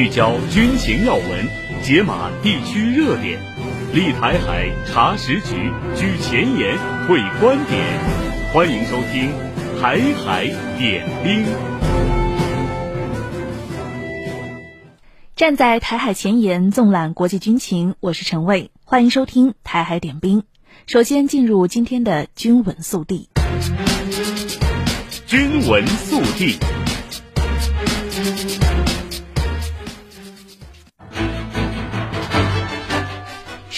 聚焦军情要闻，解码地区热点，立台海查实局，居前沿会观点。欢迎收听《台海点兵》。站在台海前沿，纵览国际军情，我是陈卫，欢迎收听《台海点兵》。首先进入今天的军文速递。军文速递。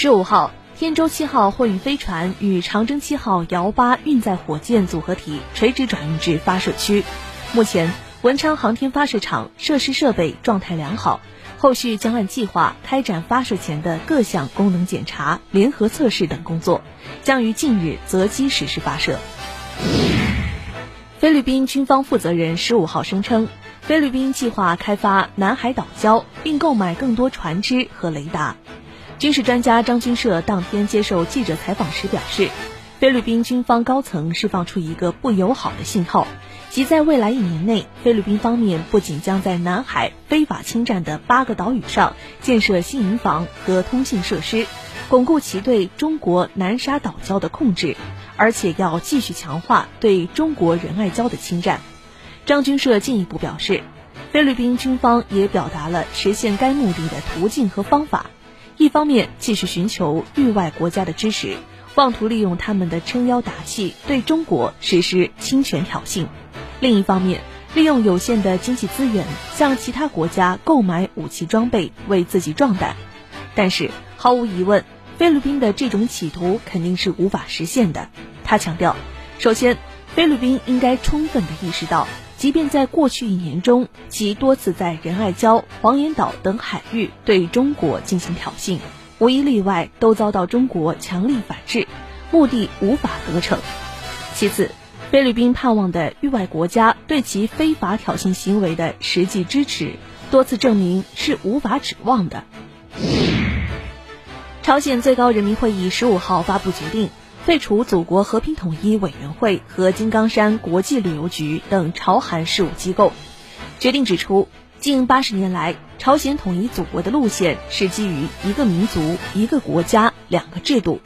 十五号，天舟七号货运飞船与长征七号遥八运载火箭组合体垂直转运至发射区。目前，文昌航天发射场设施设备状态良好，后续将按计划开展发射前的各项功能检查、联合测试等工作，将于近日择机实施发射。菲律宾军方负责人十五号声称，菲律宾计划开发南海岛礁，并购买更多船只和雷达。军事专家张军社当天接受记者采访时表示，菲律宾军方高层释放出一个不友好的信号，即在未来一年内，菲律宾方面不仅将在南海非法侵占的八个岛屿上建设新营房和通信设施，巩固其对中国南沙岛礁的控制，而且要继续强化对中国仁爱礁的侵占。张军社进一步表示，菲律宾军方也表达了实现该目的的途径和方法。一方面继续寻求域外国家的支持，妄图利用他们的撑腰打气对中国实施侵权挑衅；另一方面，利用有限的经济资源向其他国家购买武器装备，为自己壮胆。但是毫无疑问，菲律宾的这种企图肯定是无法实现的。他强调，首先，菲律宾应该充分地意识到。即便在过去一年中，其多次在仁爱礁、黄岩岛等海域对中国进行挑衅，无一例外都遭到中国强力反制，目的无法得逞。其次，菲律宾盼望的域外国家对其非法挑衅行为的实际支持，多次证明是无法指望的。朝鲜最高人民会议十五号发布决定。废除祖国和平统一委员会和金刚山国际旅游局等朝韩事务机构。决定指出，近八十年来，朝鲜统一祖国的路线是基于一个民族、一个国家、两个制度。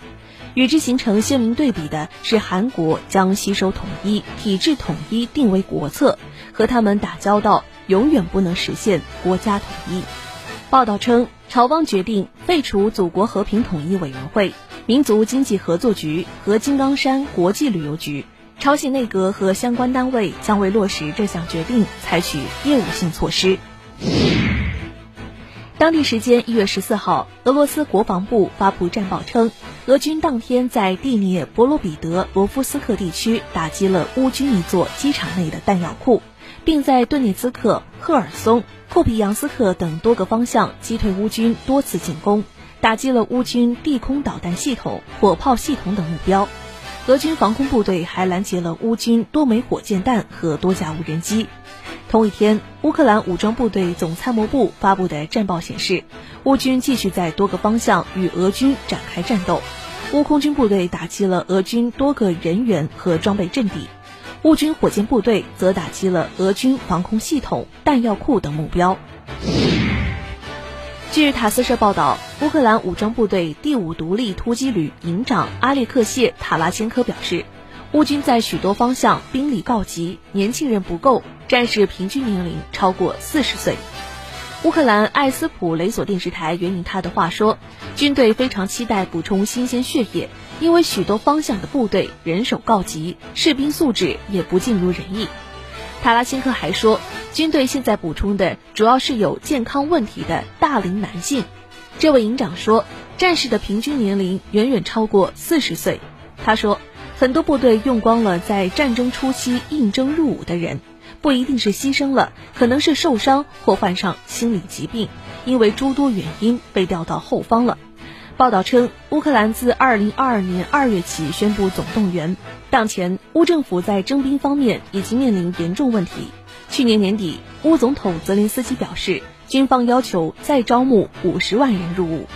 与之形成鲜明对比的是，韩国将吸收统一、体制统一定为国策，和他们打交道永远不能实现国家统一。报道称，朝方决定废除祖国和平统一委员会。民族经济合作局和金刚山国际旅游局，朝鲜内阁和相关单位将为落实这项决定采取业务性措施。当地时间一月十四号，俄罗斯国防部发布战报称，俄军当天在第聂伯罗彼得罗夫斯克地区打击了乌军一座机场内的弹药库，并在顿涅茨克、赫尔松、库皮扬斯克等多个方向击退乌军多次进攻。打击了乌军地空导弹系统、火炮系统等目标，俄军防空部队还拦截了乌军多枚火箭弹和多架无人机。同一天，乌克兰武装部队总参谋部发布的战报显示，乌军继续在多个方向与俄军展开战斗，乌空军部队打击了俄军多个人员和装备阵地，乌军火箭部队则打击了俄军防空系统、弹药库等目标。据塔斯社报道，乌克兰武装部队第五独立突击旅营长阿列克谢·塔拉千科表示，乌军在许多方向兵力告急，年轻人不够，战士平均年龄超过四十岁。乌克兰艾斯普雷索电视台援引他的话说，军队非常期待补充新鲜血液，因为许多方向的部队人手告急，士兵素质也不尽如人意。塔拉钦科还说，军队现在补充的主要是有健康问题的大龄男性。这位营长说，战士的平均年龄远远超过四十岁。他说，很多部队用光了在战争初期应征入伍的人，不一定是牺牲了，可能是受伤或患上心理疾病，因为诸多原因被调到后方了。报道称，乌克兰自二零二二年二月起宣布总动员。当前，乌政府在征兵方面已经面临严重问题。去年年底，乌总统泽连斯基表示，军方要求再招募五十万人入伍。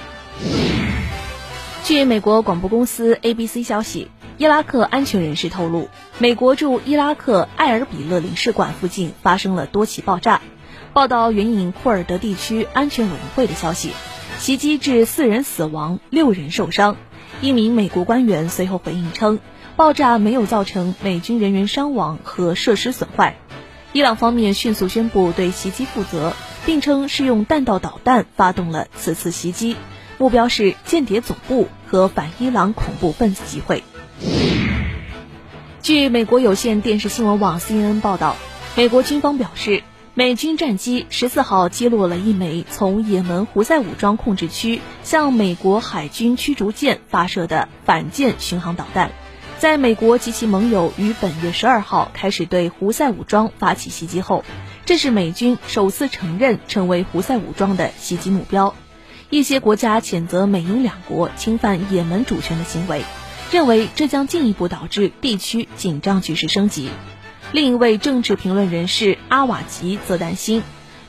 据美国广播公司 ABC 消息，伊拉克安全人士透露，美国驻伊拉克艾尔比勒领事馆附近发生了多起爆炸。报道援引库尔德地区安全委员会的消息，袭击致四人死亡、六人受伤。一名美国官员随后回应称，爆炸没有造成美军人员伤亡和设施损坏。伊朗方面迅速宣布对袭击负责，并称是用弹道导弹发动了此次袭击，目标是间谍总部和反伊朗恐怖分子集会。据美国有线电视新闻网 CNN 报道，美国军方表示。美军战机十四号击落了一枚从也门胡塞武装控制区向美国海军驱逐舰发射的反舰巡航导弹。在美国及其盟友于本月十二号开始对胡塞武装发起袭击后，这是美军首次承认成为胡塞武装的袭击目标。一些国家谴责美英两国侵犯也门主权的行为，认为这将进一步导致地区紧张局势升级。另一位政治评论人士阿瓦吉则担心，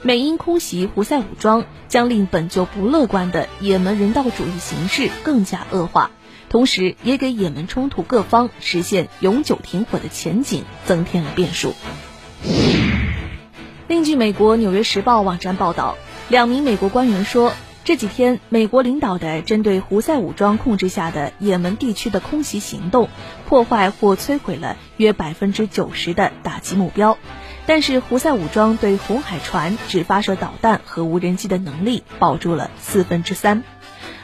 美英空袭胡塞武装将令本就不乐观的也门人道主义形势更加恶化，同时也给也门冲突各方实现永久停火的前景增添了变数。另据美国《纽约时报》网站报道，两名美国官员说。这几天，美国领导的针对胡塞武装控制下的也门地区的空袭行动，破坏或摧毁了约百分之九十的打击目标。但是，胡塞武装对红海船只发射导弹和无人机的能力保住了四分之三。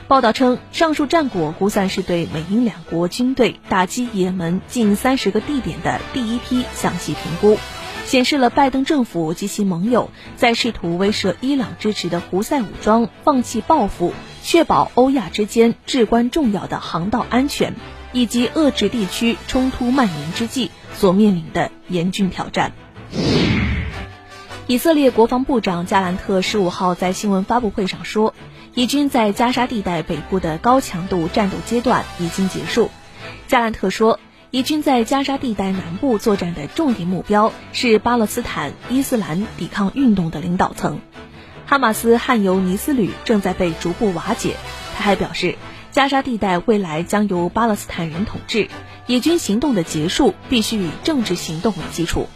报道称，上述战果估算是对美英两国军队打击也门近三十个地点的第一批详细评估。显示了拜登政府及其盟友在试图威慑伊朗支持的胡塞武装放弃报复，确保欧亚之间至关重要的航道安全，以及遏制地区冲突蔓延之际所面临的严峻挑战。以色列国防部长加兰特十五号在新闻发布会上说，以军在加沙地带北部的高强度战斗阶段已经结束。加兰特说。以军在加沙地带南部作战的重点目标是巴勒斯坦伊斯兰抵抗运动的领导层，哈马斯汗尤尼斯旅正在被逐步瓦解。他还表示，加沙地带未来将由巴勒斯坦人统治，以军行动的结束必须以政治行动为基础。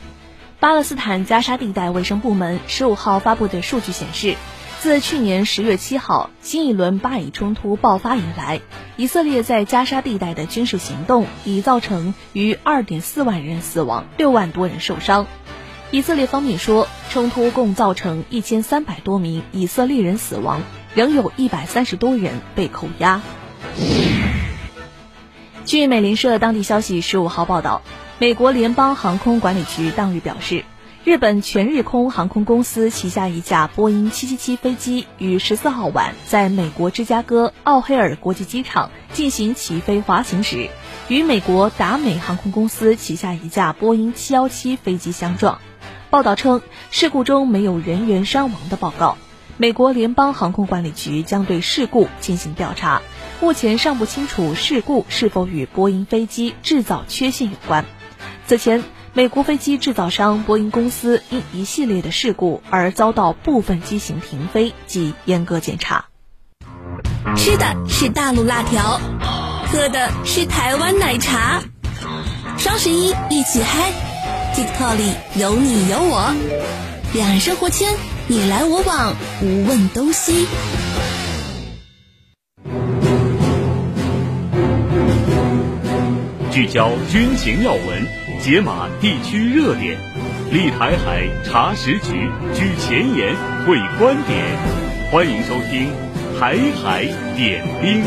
巴勒斯坦加沙地带卫生部门十五号发布的数据显示。自去年十月七号新一轮巴以冲突爆发以来，以色列在加沙地带的军事行动已造成逾二点四万人死亡，六万多人受伤。以色列方面说，冲突共造成一千三百多名以色列人死亡，仍有一百三十多人被扣押。据美联社当地消息十五号报道，美国联邦航空管理局当日表示。日本全日空航空公司旗下一架波音777飞机于十四号晚在美国芝加哥奥黑尔国际机场进行起飞滑行时，与美国达美航空公司旗下一架波音717飞机相撞。报道称，事故中没有人员伤亡的报告。美国联邦航空管理局将对事故进行调查，目前尚不清楚事故是否与波音飞机制造缺陷有关。此前。美国飞机制造商波音公司因一系列的事故而遭到部分机型停飞及严格检查。吃的是大陆辣条，喝的是台湾奶茶。双十一一起嗨，TikTok 里有你有我，两岸生活圈你来我往，无问东西。聚焦军情要闻。解码地区热点，立台海查实局，举前沿会观点。欢迎收听《台海点兵》。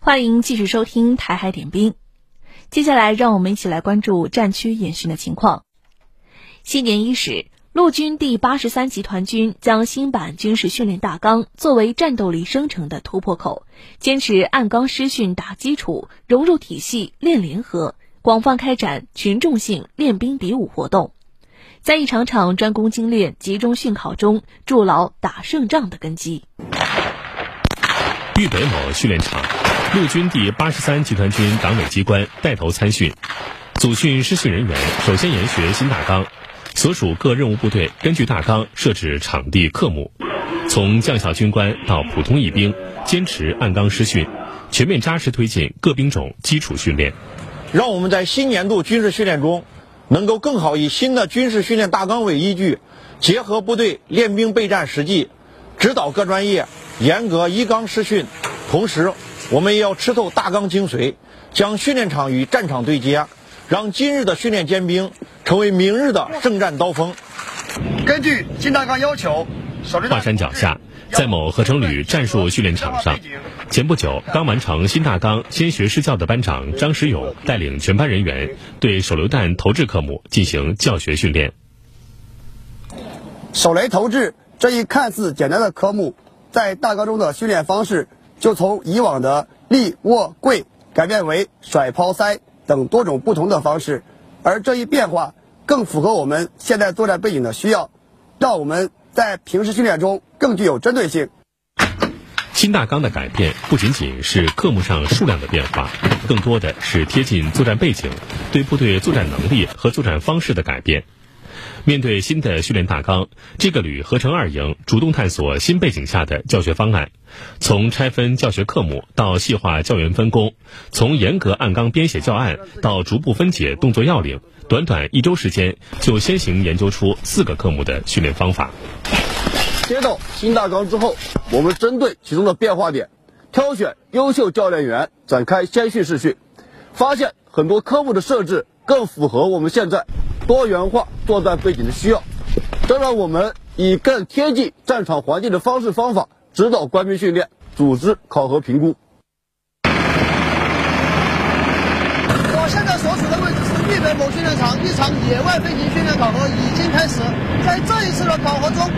欢迎继续收听《台海点兵》。接下来，让我们一起来关注战区演训的情况。新年伊始。陆军第八十三集团军将新版军事训练大纲作为战斗力生成的突破口，坚持按纲施训打基础，融入体系练联合，广泛开展群众性练兵比武活动，在一场场专攻精练、集中训考中筑牢打胜仗的根基。豫北某训练场，陆军第八十三集团军党委机关带头参训，组训施训人员首先研学新大纲。所属各任务部队根据大纲设置场地科目，从将校军官到普通一兵，坚持按纲施训，全面扎实推进各兵种基础训练。让我们在新年度军事训练中，能够更好以新的军事训练大纲为依据，结合部队练兵备战实际，指导各专业严格依纲施训。同时，我们也要吃透大纲精髓，将训练场与战场对接，让今日的训练尖兵成为明日的圣战刀锋。根据新大纲要求，华山脚下，在某合成旅战术训练场上，前不久刚完成新大纲先学施教的班长张石勇带领全班人员对手榴弹投掷科目进行教学训练。手雷投掷这一看似简单的科目，在大纲中的训练方式。就从以往的立卧跪改变为甩抛塞等多种不同的方式，而这一变化更符合我们现在作战背景的需要，让我们在平时训练中更具有针对性。新大纲的改变不仅仅是科目上数量的变化，更多的是贴近作战背景，对部队作战能力和作战方式的改变。面对新的训练大纲，这个旅合成二营主动探索新背景下的教学方案，从拆分教学科目到细化教员分工，从严格按纲编写教案到逐步分解动作要领，短短一周时间就先行研究出四个科目的训练方法。接到新大纲之后，我们针对其中的变化点，挑选优秀教练员展开先训试训，发现很多科目的设置更符合我们现在。多元化作战背景的需要，这让我们以更贴近战场环境的方式方法指导官兵训练、组织考核评估。我现在所处的位置是豫北某训练场，一场野外飞行训练考核已经开始。在这一次的考核中，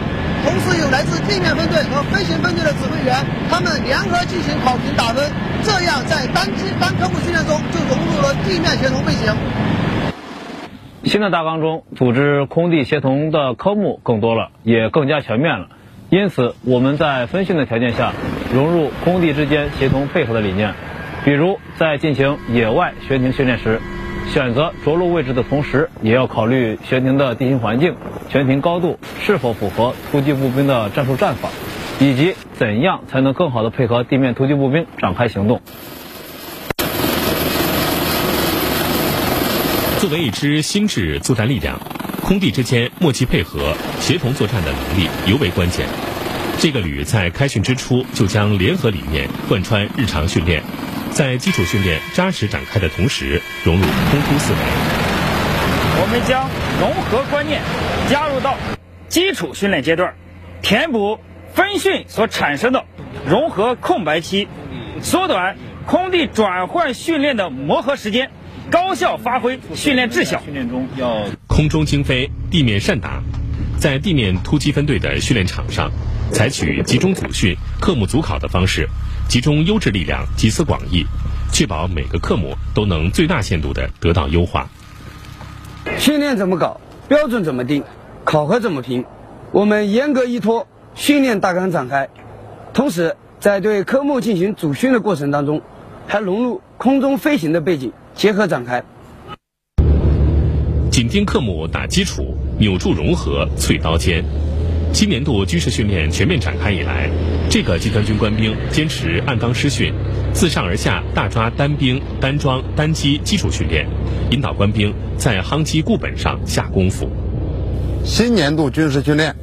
同时有来自地面分队和飞行分队的指挥员，他们联合进行考评打分，这样在单机单科目训练中就融入了地面协同飞行。新的大纲中，组织空地协同的科目更多了，也更加全面了。因此，我们在分训的条件下，融入空地之间协同配合的理念。比如，在进行野外悬停训练时，选择着陆位置的同时，也要考虑悬停的地形环境、悬停高度是否符合突击步兵的战术战法，以及怎样才能更好地配合地面突击步兵展开行动。作为一支新制作战力量，空地之间默契配合、协同作战的能力尤为关键。这个旅在开训之初就将联合理念贯穿日常训练，在基础训练扎实展开的同时，融入空突思维。我们将融合观念加入到基础训练阶段，填补分训所产生的融合空白期，缩短空地转换训练的磨合时间。高效发挥训练质效。训练中要空中精飞，地面善打。在地面突击分队的训练场上，采取集中组训、科目组考的方式，集中优质力量，集思广益，确保每个科目都能最大限度地得到优化。训练怎么搞，标准怎么定，考核怎么评，我们严格依托训练大纲展开。同时，在对科目进行组训的过程当中，还融入空中飞行的背景。结合展开，紧盯科目打基础，扭住融合淬刀尖。新年度军事训练全面展开以来，这个集团军官兵坚持按纲施训，自上而下大抓单兵、单装、单机基础训练，引导官兵在夯基固本上下功夫。新年度军事训练，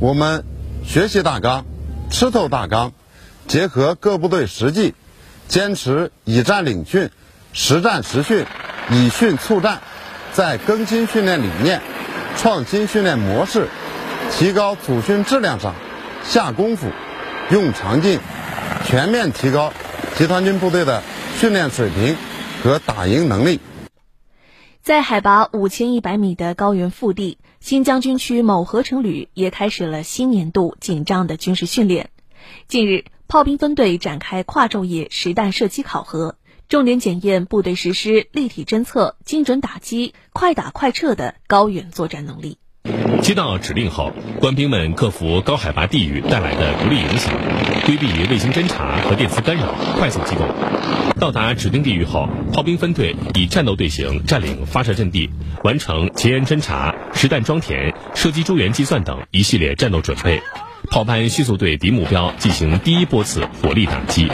我们学习大纲，吃透大纲，结合各部队实际，坚持以战领训。实战实训，以训促战，在更新训练理念、创新训练模式、提高组训质量上下功夫，用长劲，全面提高集团军部队的训练水平和打赢能力。在海拔五千一百米的高原腹地，新疆军区某合成旅也开始了新年度紧张的军事训练。近日，炮兵分队展开跨昼夜实弹射击考核。重点检验部队实施立体侦测、精准打击、快打快撤的高远作战能力。接到指令后，官兵们克服高海拔地域带来的不利影响，规避卫星侦察和电磁干扰，快速机动。到达指定地域后，炮兵分队以战斗队形占领发射阵地，完成前沿侦察、实弹装填、射击诸元计算等一系列战斗准备。炮班迅速对敌目标进行第一波次火力打击。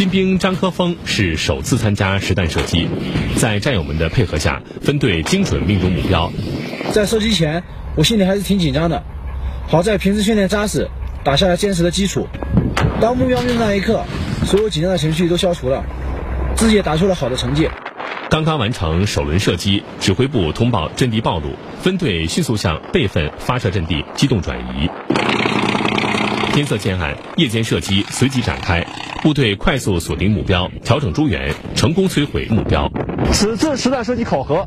新兵张科峰是首次参加实弹射击，在战友们的配合下，分队精准命中目标。在射击前，我心里还是挺紧张的，好在平时训练扎实，打下了坚实的基础。当目标命中那一刻，所有紧张的情绪都消除了，自己也打出了好的成绩。刚刚完成首轮射击，指挥部通报阵地暴露，分队迅速向备份发射阵地机动转移。天色渐暗，夜间射击随即展开，部队快速锁定目标，调整诸元，成功摧毁目标。此次实弹射击考核，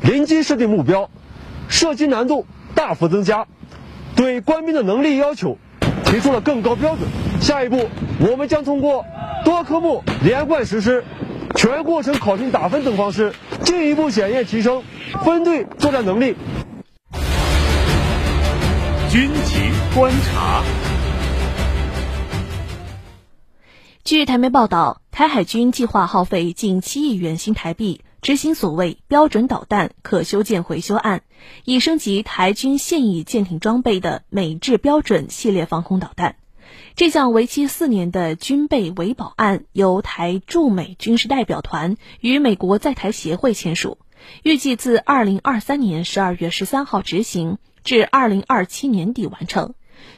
临机设定目标，射击难度大幅增加，对官兵的能力要求提出了更高标准。下一步，我们将通过多科目连贯实施。全过程考评打分等方式，进一步检验提升分队作战能力。军情观察。据台媒报道，台海军计划耗费近七亿元新台币执行所谓标准导弹可修建回修案，以升级台军现役舰艇装备的美制标准系列防空导弹。这项为期四年的军备维保案由台驻美军事代表团与美国在台协会签署，预计自二零二三年十二月十三号执行，至二零二七年底完成，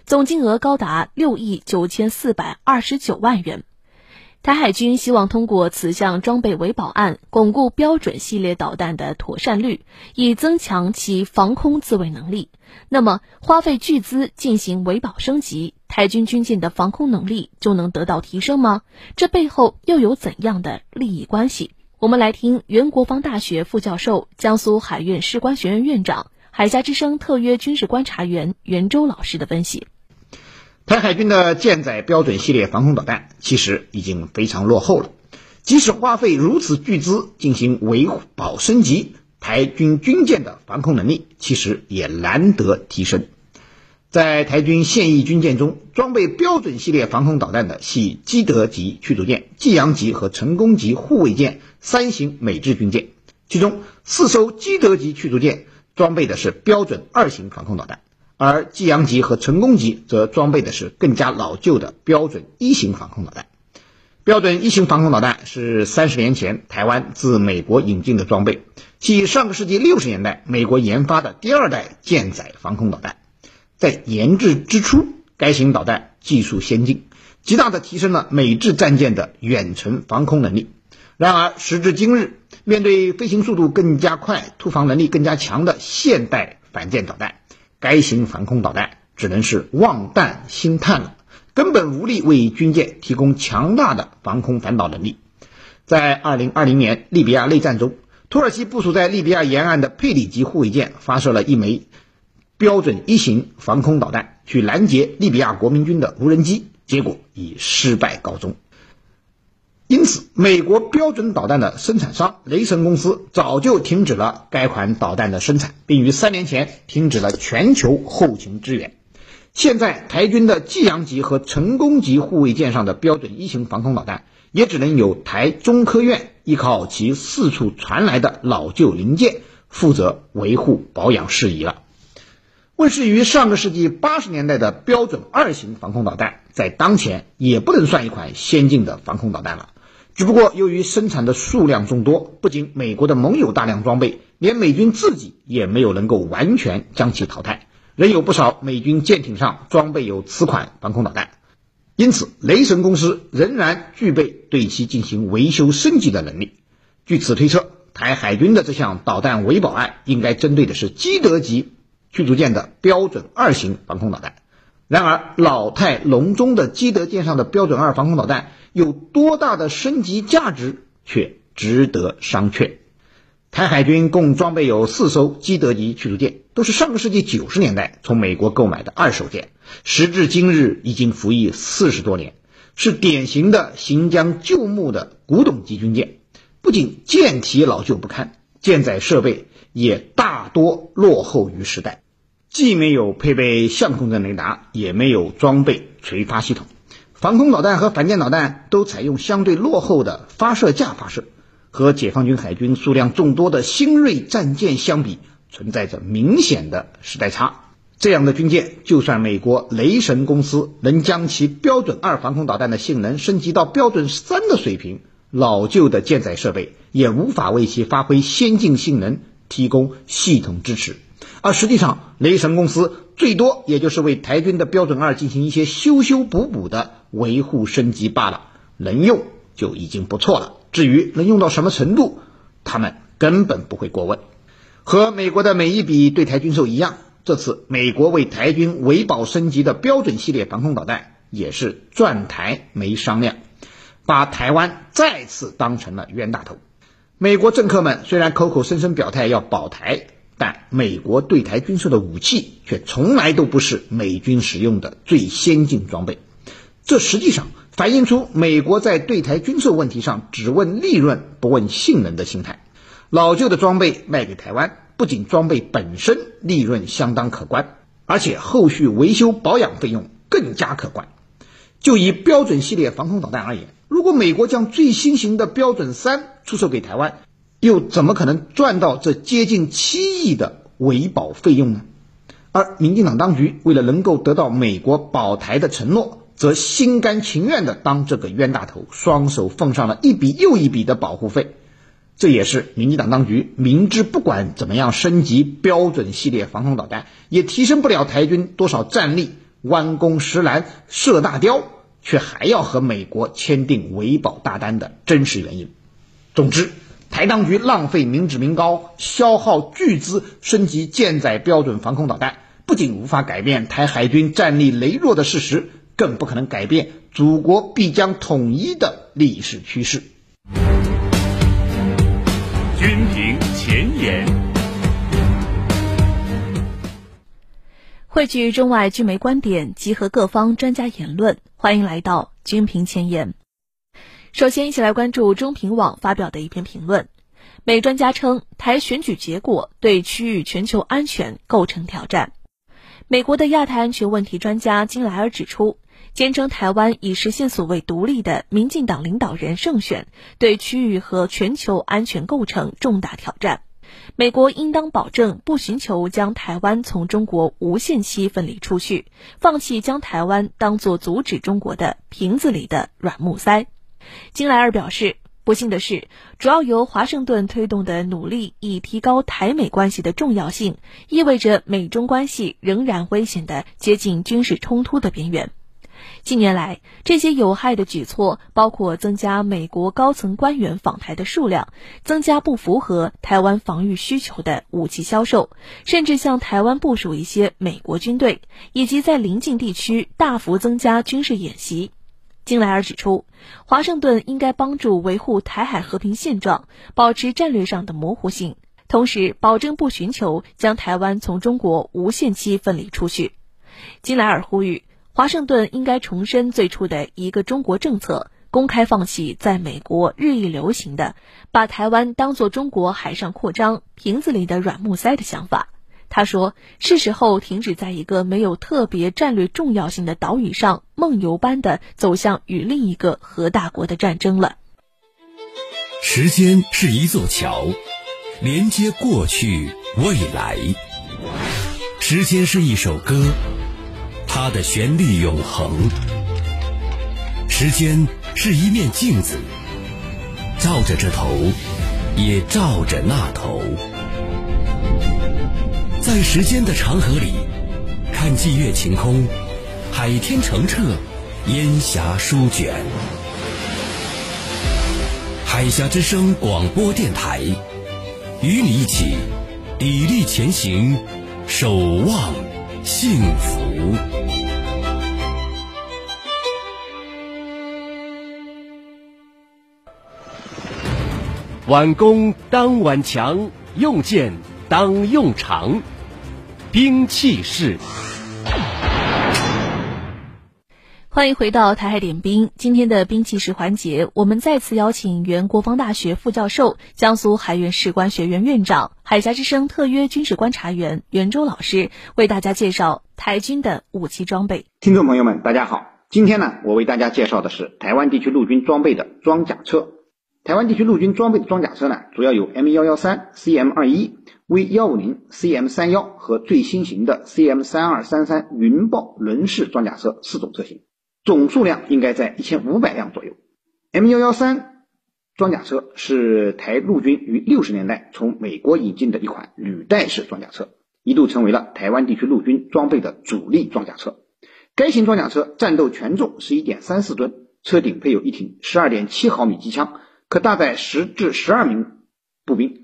总金额高达六亿九千四百二十九万元。台海军希望通过此项装备维保案，巩固标准系列导弹的妥善率，以增强其防空自卫能力。那么，花费巨资进行维保升级，台军军舰的防空能力就能得到提升吗？这背后又有怎样的利益关系？我们来听原国防大学副教授、江苏海院士官学院院长、海峡之声特约军事观察员袁周老师的分析。台海军的舰载标准系列防空导弹其实已经非常落后了，即使花费如此巨资进行维保升级，台军军舰的防空能力其实也难得提升。在台军现役军舰中，装备标准系列防空导弹的系基德级驱逐舰、济阳级和成功级护卫舰三型美制军舰，其中四艘基德级驱逐舰装备的是标准二型防空导弹。而济阳级和成功级则装备的是更加老旧的标准一型防空导弹。标准一型防空导弹是三十年前台湾自美国引进的装备，系上个世纪六十年代美国研发的第二代舰载防空导弹。在研制之初，该型导弹技术先进，极大地提升了美制战舰的远程防空能力。然而，时至今日，面对飞行速度更加快、突防能力更加强的现代反舰导弹。该型防空导弹只能是望弹兴叹了，根本无力为军舰提供强大的防空反导能力。在二零二零年利比亚内战中，土耳其部署在利比亚沿岸的佩里级护卫舰发射了一枚标准一型防空导弹，去拦截利比亚国民军的无人机，结果以失败告终。因此，美国标准导弹的生产商雷神公司早就停止了该款导弹的生产，并于三年前停止了全球后勤支援。现在，台军的济阳级和成功级护卫舰上的标准一型防空导弹，也只能由台中科院依靠其四处传来的老旧零件负责维护保养事宜了。问世于上个世纪八十年代的标准二型防空导弹，在当前也不能算一款先进的防空导弹了。只不过，由于生产的数量众多，不仅美国的盟友大量装备，连美军自己也没有能够完全将其淘汰，仍有不少美军舰艇上装备有此款防空导弹。因此，雷神公司仍然具备对其进行维修升级的能力。据此推测，台海军的这项导弹维保案应该针对的是基德级驱逐舰的标准二型防空导弹。然而，老态龙钟的基德舰上的标准二防空导弹有多大的升级价值，却值得商榷。台海军共装备有四艘基德级驱逐舰，都是上个世纪九十年代从美国购买的二手舰，时至今日已经服役四十多年，是典型的行将就木的古董级军舰。不仅舰体老旧不堪，舰载设备也大多落后于时代。既没有配备相控阵雷达，也没有装备垂发系统，防空导弹和反舰导弹都采用相对落后的发射架发射，和解放军海军数量众多的新锐战舰相比，存在着明显的时代差。这样的军舰，就算美国雷神公司能将其标准二防空导弹的性能升级到标准三的水平，老旧的舰载设备也无法为其发挥先进性能提供系统支持。而实际上，雷神公司最多也就是为台军的标准二进行一些修修补补的维护升级罢了，能用就已经不错了。至于能用到什么程度，他们根本不会过问。和美国的每一笔对台军售一样。这次美国为台军维保升级的标准系列防空导弹也是赚台没商量，把台湾再次当成了冤大头。美国政客们虽然口口声声表态要保台，但美国对台军售的武器却从来都不是美军使用的最先进装备。这实际上反映出美国在对台军售问题上只问利润不问性能的心态。老旧的装备卖给台湾。不仅装备本身利润相当可观，而且后续维修保养费用更加可观。就以标准系列防空导弹而言，如果美国将最新型的标准三出售给台湾，又怎么可能赚到这接近七亿的维保费用呢？而民进党当局为了能够得到美国保台的承诺，则心甘情愿地当这个冤大头，双手奉上了一笔又一笔的保护费。这也是民进党当局明知不管怎么样升级标准系列防空导弹，也提升不了台军多少战力，弯弓石拦射大雕，却还要和美国签订维保大单的真实原因。总之，台当局浪费民脂民膏，消耗巨资升级舰载标准防空导弹，不仅无法改变台海军战力羸弱的事实，更不可能改变祖国必将统一的历史趋势。军评前沿，汇聚中外军媒观点，集合各方专家言论。欢迎来到军评前沿。首先，一起来关注中评网发表的一篇评论。美专家称，台选举结果对区域全球安全构成挑战。美国的亚太安全问题专家金莱尔指出。坚称台湾已实现所谓独立的民进党领导人胜选，对区域和全球安全构成重大挑战。美国应当保证不寻求将台湾从中国无限期分离出去，放弃将台湾当作阻止中国的瓶子里的软木塞。金莱尔表示，不幸的是，主要由华盛顿推动的努力以提高台美关系的重要性，意味着美中关系仍然危险地接近军事冲突的边缘。近年来，这些有害的举措包括增加美国高层官员访台的数量，增加不符合台湾防御需求的武器销售，甚至向台湾部署一些美国军队，以及在邻近地区大幅增加军事演习。金莱尔指出，华盛顿应该帮助维护台海和平现状，保持战略上的模糊性，同时保证不寻求将台湾从中国无限期分离出去。金莱尔呼吁。华盛顿应该重申最初的一个中国政策，公开放弃在美国日益流行的把台湾当作中国海上扩张瓶子里的软木塞的想法。他说：“是时候停止在一个没有特别战略重要性的岛屿上梦游般的走向与另一个核大国的战争了。”时间是一座桥，连接过去未来。时间是一首歌。它的旋律永恒。时间是一面镜子，照着这头，也照着那头。在时间的长河里，看霁月晴空，海天澄澈，烟霞舒卷。海峡之声广播电台，与你一起砥砺前行，守望幸福。挽弓当挽强，用箭当用长，兵器式。欢迎回到台海点兵。今天的兵器式环节，我们再次邀请原国防大学副教授、江苏海院士官学院院长、海峡之声特约军事观察员袁周老师为大家介绍台军的武器装备。听众朋友们，大家好。今天呢，我为大家介绍的是台湾地区陆军装备的装甲车。台湾地区陆军装备的装甲车呢，主要有 M 幺幺三、CM 二一、V 幺五零、CM 三幺和最新型的 CM 三二三三云豹轮式装甲车四种车型，总数量应该在一千五百辆左右。M 幺幺三装甲车是台陆军于六十年代从美国引进的一款履带式装甲车，一度成为了台湾地区陆军装备的主力装甲车。该型装甲车战斗全重是一点三四吨，车顶配有一挺十二点七毫米机枪。可搭载十至十二名步兵。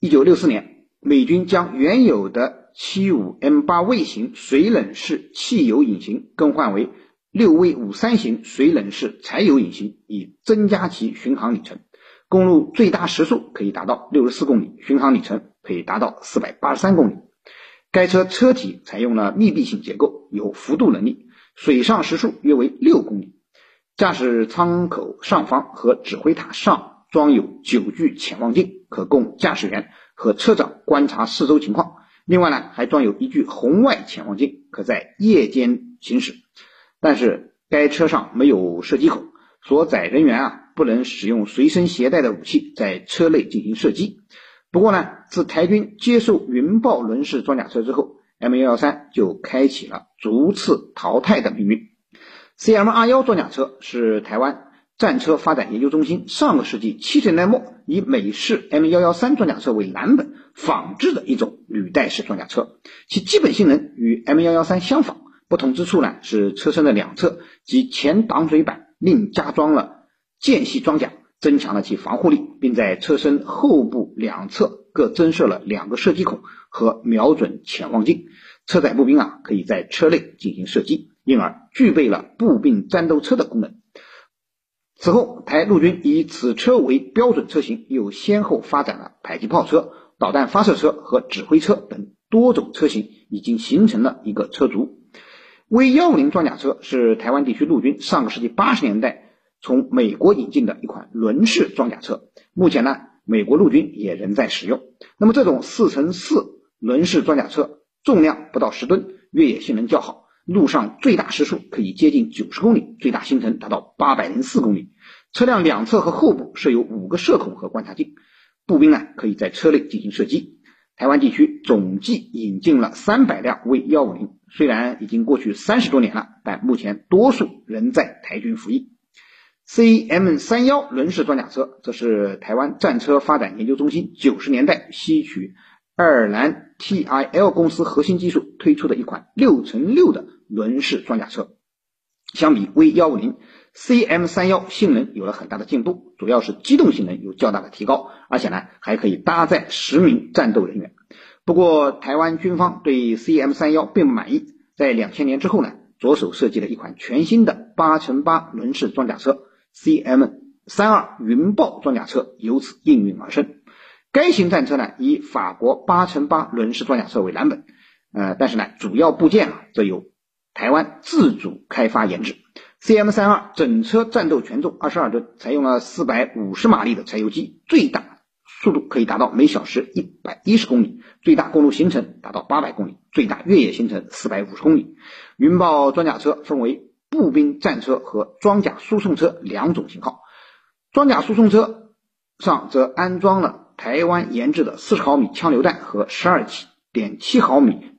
一九六四年，美军将原有的七五 M 八卫型水冷式汽油引擎更换为六 V 五三型水冷式柴油引擎，以增加其巡航里程。公路最大时速可以达到六十四公里，巡航里程可以达到四百八十三公里。该车车体采用了密闭性结构，有浮渡能力，水上时速约为六公里。驾驶舱口上方和指挥塔上装有九具潜望镜，可供驾驶员和车长观察四周情况。另外呢，还装有一具红外潜望镜，可在夜间行驶。但是该车上没有射击口，所载人员啊不能使用随身携带的武器在车内进行射击。不过呢，自台军接受云豹轮式装甲车之后，M113 就开启了逐次淘汰的命运。CM 二幺装甲车是台湾战车发展研究中心上个世纪七十年代末以美式 M 幺幺三装甲车为蓝本仿制的一种履带式装甲车，其基本性能与 M 幺幺三相仿，不同之处呢是车身的两侧及前挡水板另加装了间隙装甲，增强了其防护力，并在车身后部两侧各增设了两个射击孔和瞄准潜望镜，车载步兵啊可以在车内进行射击。因而具备了步兵战斗车的功能。此后，台陆军以此车为标准车型，又先后发展了迫击炮车、导弹发射车和指挥车等多种车型，已经形成了一个车族。V 幺五零装甲车是台湾地区陆军上个世纪八十年代从美国引进的一款轮式装甲车，目前呢，美国陆军也仍在使用。那么，这种四乘四轮式装甲车重量不到十吨，越野性能较好。路上最大时速可以接近九十公里，最大行程达到八百零四公里。车辆两侧和后部设有五个射孔和观察镜，步兵呢可以在车内进行射击。台湾地区总计引进了三百辆 V 幺五零，虽然已经过去三十多年了，但目前多数仍在台军服役。CM 三幺轮式装甲车，这是台湾战车发展研究中心九十年代吸取爱尔兰 TIL 公司核心技术推出的一款六乘六的。轮式装甲车，相比 V 幺五零，CM 三幺性能有了很大的进步，主要是机动性能有较大的提高，而且呢还可以搭载十名战斗人员。不过台湾军方对 CM 三幺并不满意，在两千年之后呢，着手设计了一款全新的八乘八轮式装甲车 CM 三二云豹装甲车，由此应运而生。该型战车呢以法国八乘八轮式装甲车为蓝本，呃，但是呢主要部件啊则由。台湾自主开发研制，CM 三二整车战斗权重二十二吨，采用了四百五十马力的柴油机，最大速度可以达到每小时一百一十公里，最大公路行程达到八百公里，最大越野行程四百五十公里。云豹装甲车分为步兵战车和装甲输送车两种型号，装甲输送车上则安装了台湾研制的四十毫米枪榴弹和十二点七毫米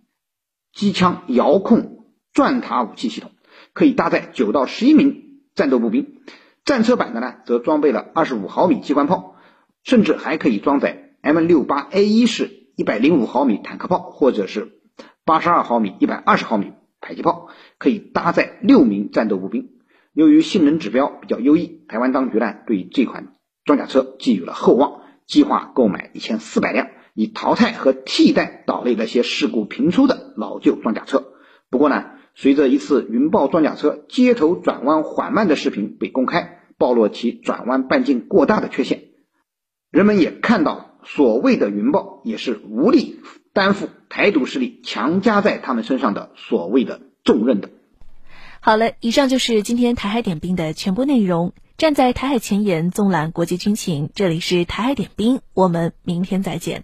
机枪遥控。钻塔武器系统可以搭载九到十一名战斗步兵，战车版的呢则装备了二十五毫米机关炮，甚至还可以装载 M 六八 A 一式一百零五毫米坦克炮，或者是八十二毫米、一百二十毫米迫击炮，可以搭载六名战斗步兵。由于性能指标比较优异，台湾当局呢对这款装甲车寄予了厚望，计划购买一千四百辆，以淘汰和替代岛内那些事故频出的老旧装甲车。不过呢。随着一次云豹装甲车接头转弯缓慢的视频被公开，暴露其转弯半径过大的缺陷，人们也看到所谓的云豹也是无力担负台独势力强加在他们身上的所谓的重任的。好了，以上就是今天台海点兵的全部内容。站在台海前沿，纵览国际军情，这里是台海点兵，我们明天再见。